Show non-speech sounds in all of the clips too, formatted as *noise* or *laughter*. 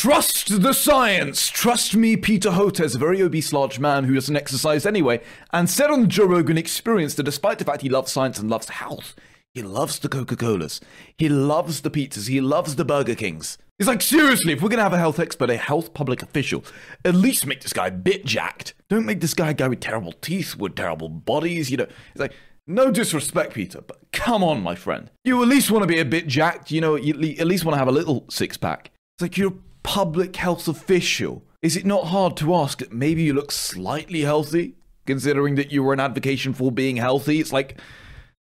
Trust the science. Trust me, Peter Hotez, a very obese large man who doesn't exercise anyway, and said on the Joe Rogan experience that despite the fact he loves science and loves health, he loves the Coca Colas. He loves the pizzas. He loves the Burger Kings. He's like, seriously, if we're going to have a health expert, a health public official, at least make this guy a bit jacked. Don't make this guy a guy with terrible teeth, with terrible bodies, you know. It's like, no disrespect, Peter, but come on, my friend. You at least want to be a bit jacked, you know, you at least want to have a little six pack. It's like you're public health official. Is it not hard to ask that maybe you look slightly healthy, considering that you were an advocation for being healthy? It's like,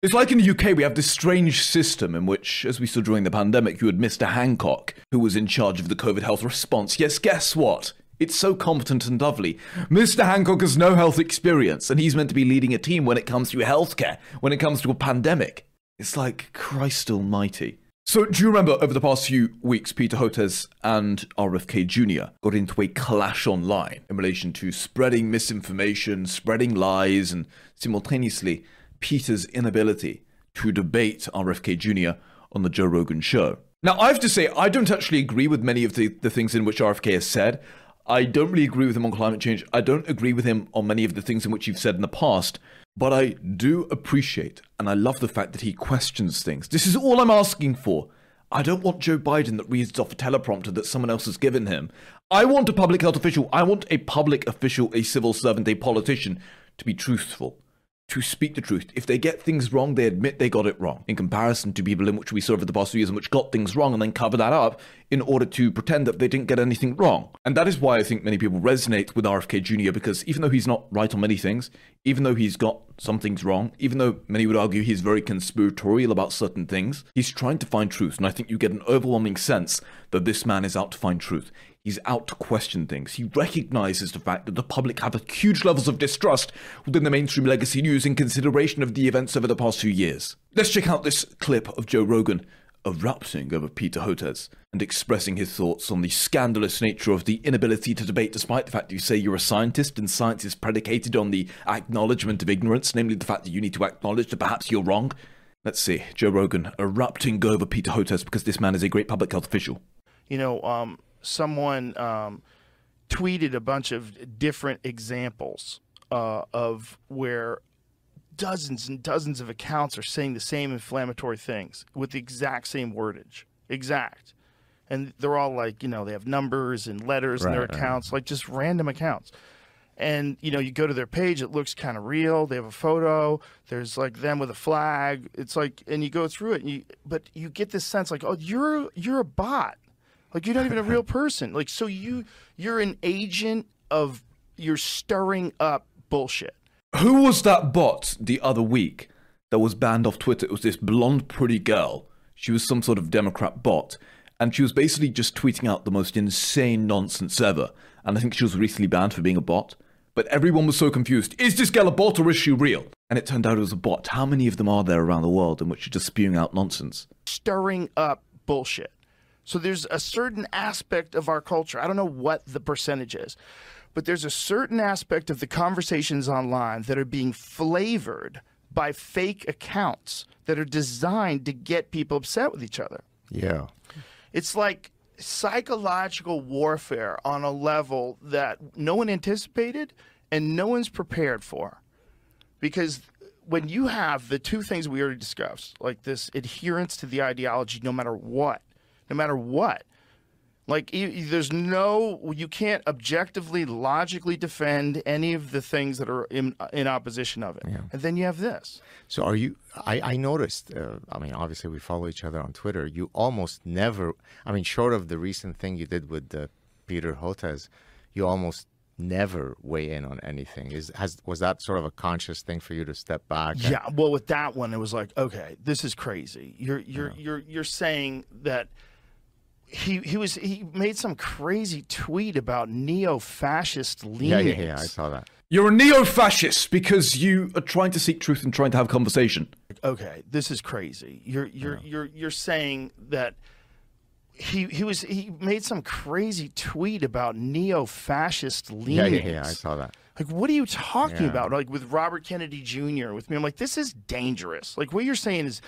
it's like in the UK, we have this strange system in which, as we saw during the pandemic, you had Mr. Hancock, who was in charge of the COVID health response. Yes, guess what? It's so competent and lovely. Mr. Hancock has no health experience, and he's meant to be leading a team when it comes to healthcare, when it comes to a pandemic. It's like Christ almighty. So, do you remember over the past few weeks, Peter Hotez and RFK Jr. got into a clash online in relation to spreading misinformation, spreading lies, and simultaneously Peter's inability to debate RFK Jr. on the Joe Rogan show. Now, I have to say, I don't actually agree with many of the, the things in which RFK has said. I don't really agree with him on climate change. I don't agree with him on many of the things in which you've said in the past. But I do appreciate and I love the fact that he questions things. This is all I'm asking for. I don't want Joe Biden that reads off a teleprompter that someone else has given him. I want a public health official. I want a public official, a civil servant, a politician to be truthful to speak the truth. If they get things wrong, they admit they got it wrong. In comparison to people in which we over the past few years, which got things wrong and then cover that up in order to pretend that they didn't get anything wrong. And that is why I think many people resonate with RFK Jr. because even though he's not right on many things, even though he's got some things wrong, even though many would argue he's very conspiratorial about certain things, he's trying to find truth. And I think you get an overwhelming sense that this man is out to find truth. He's out to question things. He recognizes the fact that the public have huge levels of distrust within the mainstream legacy news in consideration of the events over the past few years. Let's check out this clip of Joe Rogan erupting over Peter Hotez and expressing his thoughts on the scandalous nature of the inability to debate despite the fact you say you're a scientist and science is predicated on the acknowledgement of ignorance, namely the fact that you need to acknowledge that perhaps you're wrong. Let's see, Joe Rogan erupting over Peter Hotez because this man is a great public health official. You know, um, someone um, tweeted a bunch of different examples uh, of where dozens and dozens of accounts are saying the same inflammatory things with the exact same wordage. Exact. And they're all like, you know, they have numbers and letters right, in their accounts, right. like just random accounts. And, you know, you go to their page, it looks kind of real. They have a photo. There's like them with a flag. It's like, and you go through it, and you, but you get this sense like, oh, you're you're a bot. Like you're not even a real person. Like so you you're an agent of you're stirring up bullshit. Who was that bot the other week that was banned off Twitter? It was this blonde pretty girl. She was some sort of Democrat bot. And she was basically just tweeting out the most insane nonsense ever. And I think she was recently banned for being a bot. But everyone was so confused. Is this girl a bot or is she real? And it turned out it was a bot. How many of them are there around the world in which you're just spewing out nonsense? Stirring up bullshit. So there's a certain aspect of our culture. I don't know what the percentage is, but there's a certain aspect of the conversations online that are being flavored by fake accounts that are designed to get people upset with each other. Yeah. It's like psychological warfare on a level that no one anticipated and no one's prepared for. Because when you have the two things we already discussed, like this adherence to the ideology no matter what, no matter what. Like, there's no, you can't objectively, logically defend any of the things that are in, in opposition of it. Yeah. And then you have this. So, are you, I, I noticed, uh, I mean, obviously we follow each other on Twitter. You almost never, I mean, short of the recent thing you did with uh, Peter Hotez, you almost never weigh in on anything. Is has was that sort of a conscious thing for you to step back? And... Yeah. Well, with that one, it was like, okay, this is crazy. You're you're yeah. you're you're saying that he he was he made some crazy tweet about neo-fascist leanings. Yeah, yeah, yeah, I saw that. You're a neo-fascist because you are trying to seek truth and trying to have conversation. Okay, this is crazy. You're you're yeah. you're you're saying that he he was he made some crazy tweet about neo-fascist leanings. Yeah, yeah, yeah, I saw that. Like, what are you talking yeah. about? Like with Robert Kennedy Jr. with me, I'm like, this is dangerous. Like, what you're saying is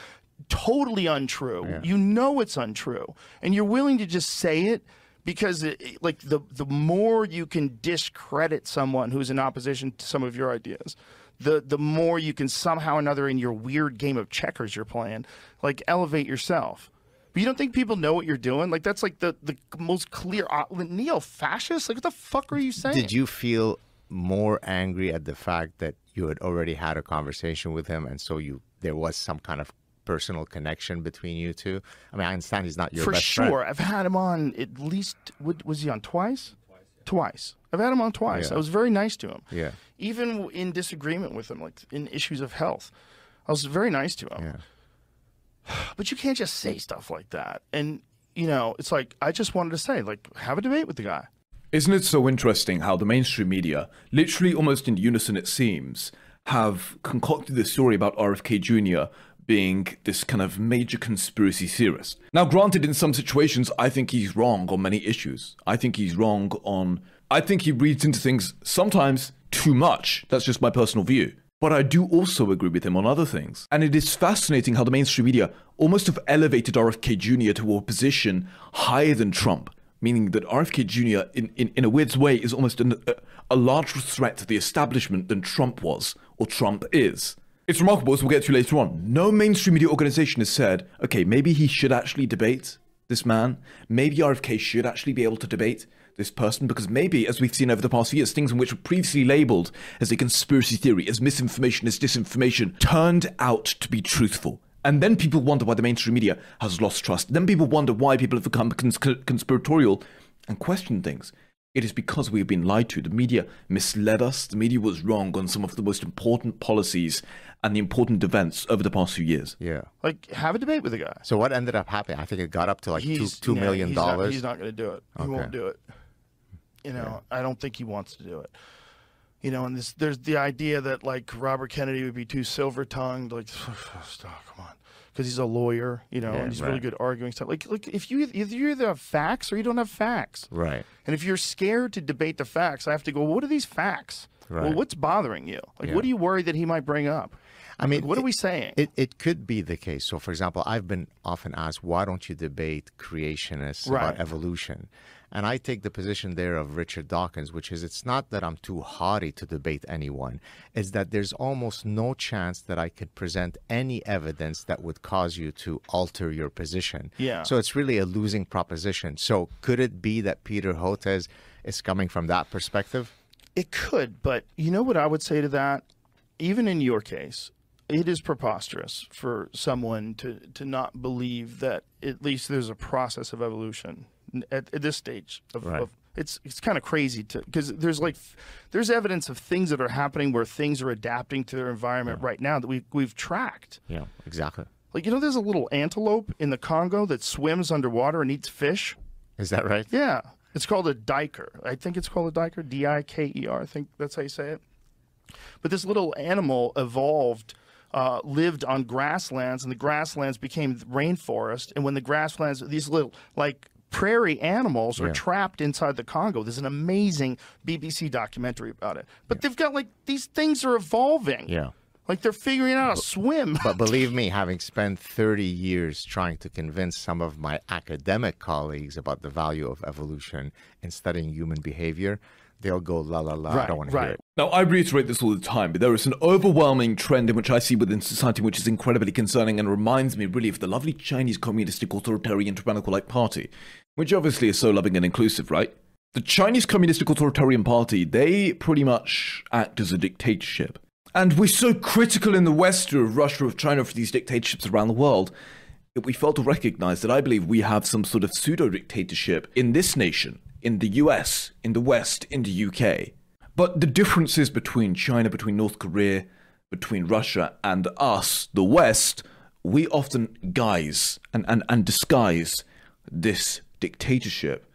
totally untrue. Yeah. You know it's untrue. And you're willing to just say it because it, like the the more you can discredit someone who's in opposition to some of your ideas the the more you can somehow or another in your weird game of checkers you're playing like elevate yourself but you don't think people know what you're doing like that's like the the most clear uh, neo-fascist like what the fuck are you saying Did you feel more angry at the fact that you had already had a conversation with him, and so you there was some kind of personal connection between you two? I mean, I understand he's not your for best sure friend. i've had him on at least what was he on twice twice i've had him on twice Yeah. i was very nice to him Yeah, even in disagreement with him, like in issues of health. I was very nice to him. yeah. *sighs* But you can't just say stuff like that. And, you know, it's like, I just wanted to say, like, have a debate with the guy. Isn't it so interesting how the mainstream media, literally almost in unison it seems, have concocted this story about RFK Jr. being this kind of major conspiracy theorist? Now, granted, in some situations, I think he's wrong on many issues. I think he's wrong on. I think he reads into things sometimes too much. That's just my personal view. But I do also agree with him on other things. And it is fascinating how the mainstream media almost have elevated RFK Jr. to a position higher than Trump meaning that RFK Jr. in, in, in a weird way is almost an, a, a larger threat to the establishment than Trump was or Trump is. It's remarkable, as we'll get to later on. No mainstream media organization has said, okay, maybe he should actually debate this man. Maybe RFK should actually be able to debate this person because maybe, as we've seen over the past few years, things in which were previously labeled as a conspiracy theory, as misinformation, as disinformation, turned out to be truthful. And then people wonder why the mainstream media has lost trust. Then people wonder why people have become cons- conspiratorial and question things. It is because we have been lied to. The media misled us. The media was wrong on some of the most important policies and the important events over the past few years. Yeah. Like, have a debate with the guy. So what ended up happening? I think it got up to like two He's two no, million he's not- dollars. He's not going to do it. He Okay. won't do it. You know, I don't think he wants to do it. You know, and this, there's the idea that like Robert Kennedy would be too silver tongued, like, *sighs* stop, come on, because he's a lawyer, you know, Yeah, and he's really right. good arguing stuff. Like, like if you either you either have facts or you don't have facts. Right. And if you're scared to debate the facts, I have to go. Well, what are these facts? Well, what's bothering you? Like, Yeah. what are you worried that he might bring up? I mean, What are we saying? It, it could be the case. So, for example, I've been often asked, why don't you debate creationists Right. about evolution? And I take the position there of Richard Dawkins, which is it's not that I'm too haughty to debate anyone, it's that there's almost no chance that I could present any evidence that would cause you to alter your position. Yeah. So it's really a losing proposition. So, could it be that Peter Hotez is coming from that perspective? It could, but you know what I would say to that? Even in your case, it is preposterous for someone to, to not believe that at least there's a process of evolution at, at this stage. Of, Right. of, it's it's kind of crazy to because there's like there's evidence of things that are happening where things are adapting to their environment right now that we've we've tracked. Yeah, exactly. Like you know, there's a little antelope in the Congo that swims underwater and eats fish. Is that right? Yeah. It's called a diker. I think it's called a diker, D I K E R. I think that's how you say it. But this little animal evolved, uh, lived on grasslands, and the grasslands became rainforest. And when the grasslands, these little, like, prairie animals are Yeah. trapped inside the Congo. There's an amazing BBC documentary about it. But they've got, like, these things are evolving. Yeah. Like, they're figuring out how to swim. But *laughs* believe me, having spent 30 years trying to convince some of my academic colleagues about the value of evolution in studying human behavior, they'll go la la la. I don't want to right. hear it. Now, I reiterate this all the time, but there is an overwhelming trend in which I see within society which is incredibly concerning and reminds me really of the lovely Chinese communistic authoritarian tyrannical like party, which obviously is so loving and inclusive, right? The Chinese communistic authoritarian party, they pretty much act as a dictatorship. And we're so critical in the West of Russia, of China, for these dictatorships around the world, that we fail to recognize that I believe we have some sort of pseudo dictatorship in this nation, in the US, in the West, in the UK. But the differences between China, between North Korea, between Russia and us, the West, we often guise and, and, and disguise this dictatorship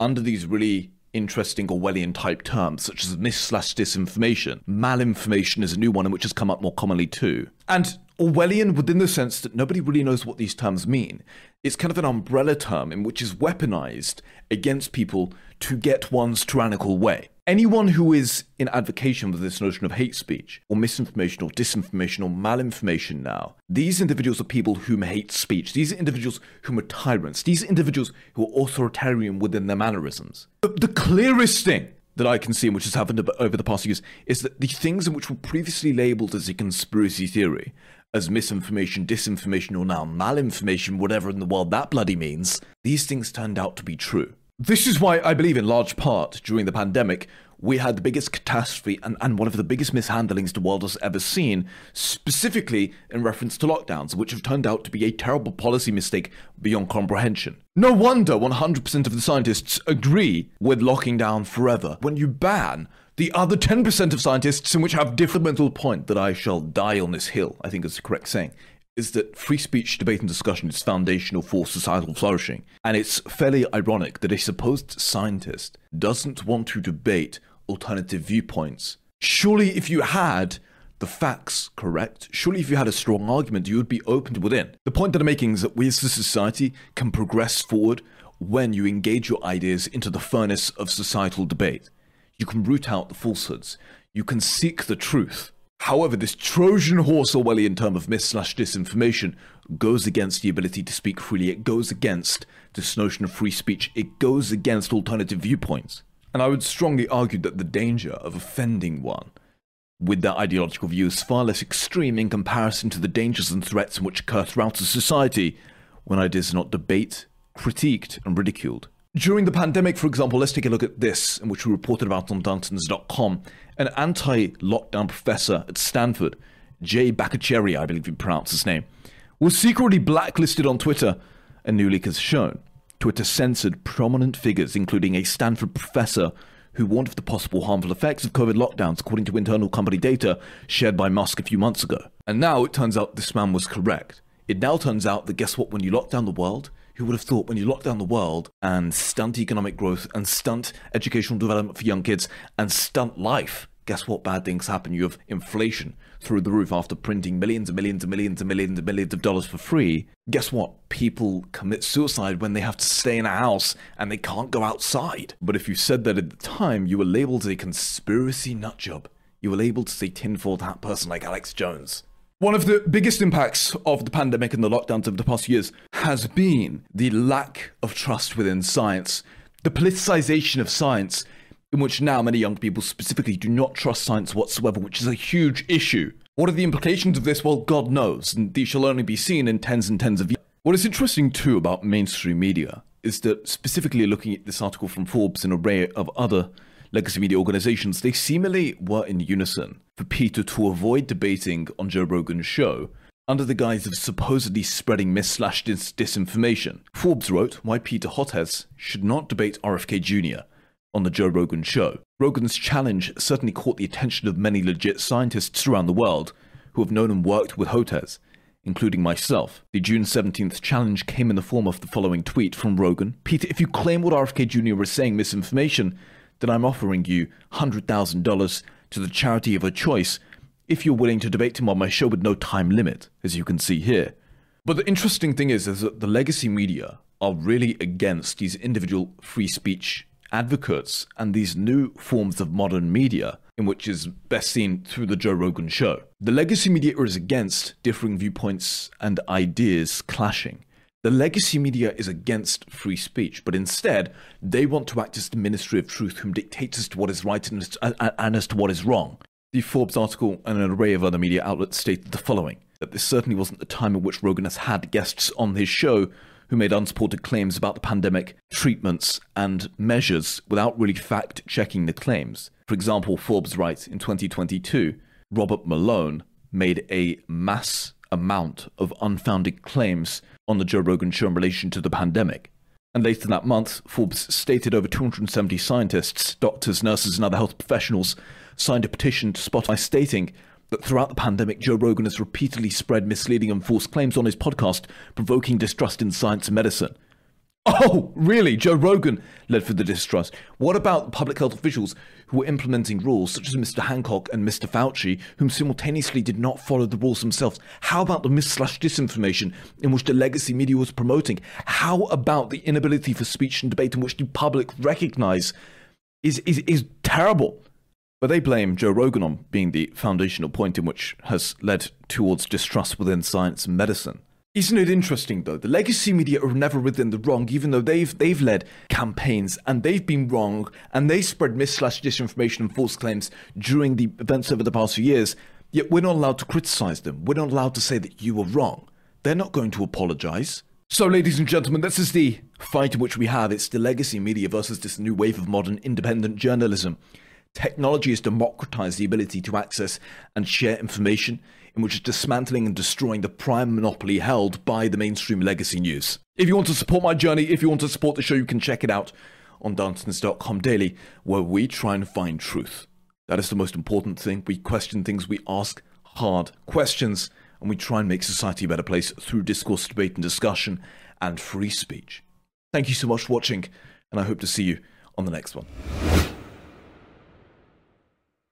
under these really interesting Orwellian type terms, such as mis slash disinformation. Malinformation is a new one, which has come up more commonly too. And Orwellian within the sense that nobody really knows what these terms mean. It's kind of an umbrella term in which is weaponized against people to get one's tyrannical way. Anyone who is in advocation of this notion of hate speech, or misinformation, or disinformation, or malinformation now, these individuals are people whom hate speech. These are individuals whom are tyrants. These are individuals who are authoritarian within their mannerisms. The, the clearest thing that I can see, which has happened over the past years, is that the things in which were previously labeled as a conspiracy theory, as misinformation, disinformation, or now malinformation, whatever in the world that bloody means, these things turned out to be true. This is why I believe, in large part, during the pandemic, we had the biggest catastrophe and, and one of the biggest mishandlings the world has ever seen, specifically in reference to lockdowns, which have turned out to be a terrible policy mistake beyond comprehension. No wonder 100% of the scientists agree with locking down forever. When you ban the other 10% of scientists, in which have different mental point that I shall die on this hill, I think is the correct saying, is that free speech, debate, and discussion is foundational for societal flourishing. And it's fairly ironic that a supposed scientist doesn't want to debate alternative viewpoints. Surely, if you had the facts correct, surely if you had a strong argument, you would be open to within. The point that I'm making is that we as a society can progress forward when you engage your ideas into the furnace of societal debate. You can root out the falsehoods. You can seek the truth. However, this Trojan horse Orwellian term of mis slash disinformation goes against the ability to speak freely. It goes against this notion of free speech. It goes against alternative viewpoints. And I would strongly argue that the danger of offending one with their ideological views is far less extreme in comparison to the dangers and threats which occur throughout a society when ideas are not debated, critiqued, and ridiculed. During the pandemic, for example, let's take a look at this, in which we reported about on Darntons.com. An anti lockdown professor at Stanford, Jay Bhattacharya, I believe you pronounce his name, was secretly blacklisted on Twitter, a new leak has shown. Twitter censored prominent figures, including a Stanford professor who warned of the possible harmful effects of COVID lockdowns, according to internal company data shared by Musk a few months ago. And now it turns out this man was correct. It now turns out that guess what? When you lock down the world, who would have thought when you lock down the world and stunt economic growth and stunt educational development for young kids and stunt life, guess what bad things happen? You have inflation through the roof after printing millions and millions and millions and millions and millions of dollars for free. Guess what? People commit suicide when they have to stay in a house and they can't go outside. But if you said that at the time, you were labeled as a conspiracy nutjob. You were labeled as a tinfoil hat person like Alex Jones. One of the biggest impacts of the pandemic and the lockdowns of the past years has been the lack of trust within science, the politicization of science, in which now many young people specifically do not trust science whatsoever, which is a huge issue. What are the implications of this? Well, God knows, and these shall only be seen in tens and tens of years. What is interesting too about mainstream media is that, specifically looking at this article from Forbes and an array of other legacy media organizations, they seemingly were in unison for Peter to avoid debating on Joe Rogan's show under the guise of supposedly spreading mis slash dis- disinformation. Forbes wrote why Peter Hotez should not debate RFK Jr. on the Joe Rogan show. Rogan's challenge certainly caught the attention of many legit scientists around the world who have known and worked with Hotez, including myself. The June 17th challenge came in the form of the following tweet from Rogan Peter, if you claim what RFK Jr. is saying misinformation, then I'm offering you $100,000 to the charity of a choice if you're willing to debate him on my show with no time limit, as you can see here. But the interesting thing is, is that the legacy media are really against these individual free speech advocates and these new forms of modern media, in which is best seen through the Joe Rogan show. The legacy media is against differing viewpoints and ideas clashing. The legacy media is against free speech, but instead, they want to act as the ministry of truth, whom dictates as to what is right and as, to, and as to what is wrong. The Forbes article and an array of other media outlets stated the following that this certainly wasn't the time at which Rogan has had guests on his show who made unsupported claims about the pandemic, treatments, and measures without really fact checking the claims. For example, Forbes writes in 2022, Robert Malone made a mass amount of unfounded claims on the Joe Rogan show in relation to the pandemic. And later that month, Forbes stated over 270 scientists, doctors, nurses, and other health professionals signed a petition to Spotify stating that throughout the pandemic, Joe Rogan has repeatedly spread misleading and false claims on his podcast, provoking distrust in science and medicine. Oh, really? Joe Rogan led for the distrust. What about public health officials who were implementing rules, such as Mr. Hancock and Mr. Fauci, whom simultaneously did not follow the rules themselves? How about the mis disinformation in which the legacy media was promoting? How about the inability for speech and debate in which the public recognize is, is, is terrible. But they blame Joe Rogan on being the foundational point in which has led towards distrust within science and medicine. Isn't it interesting though? The legacy media are never within the wrong, even though they've they've led campaigns and they've been wrong and they spread mis slash disinformation and false claims during the events over the past few years. Yet we're not allowed to criticize them. We're not allowed to say that you were wrong. They're not going to apologize. So, ladies and gentlemen, this is the fight in which we have. It's the legacy media versus this new wave of modern independent journalism. Technology has democratized the ability to access and share information, in which is dismantling and destroying the prime monopoly held by the mainstream legacy news. If you want to support my journey, if you want to support the show, you can check it out on Darntons.com daily, where we try and find truth. That is the most important thing. We question things, we ask hard questions and we try and make society a better place through discourse, debate, and discussion and free speech. Thank you so much for watching, and I hope to see you on the next one.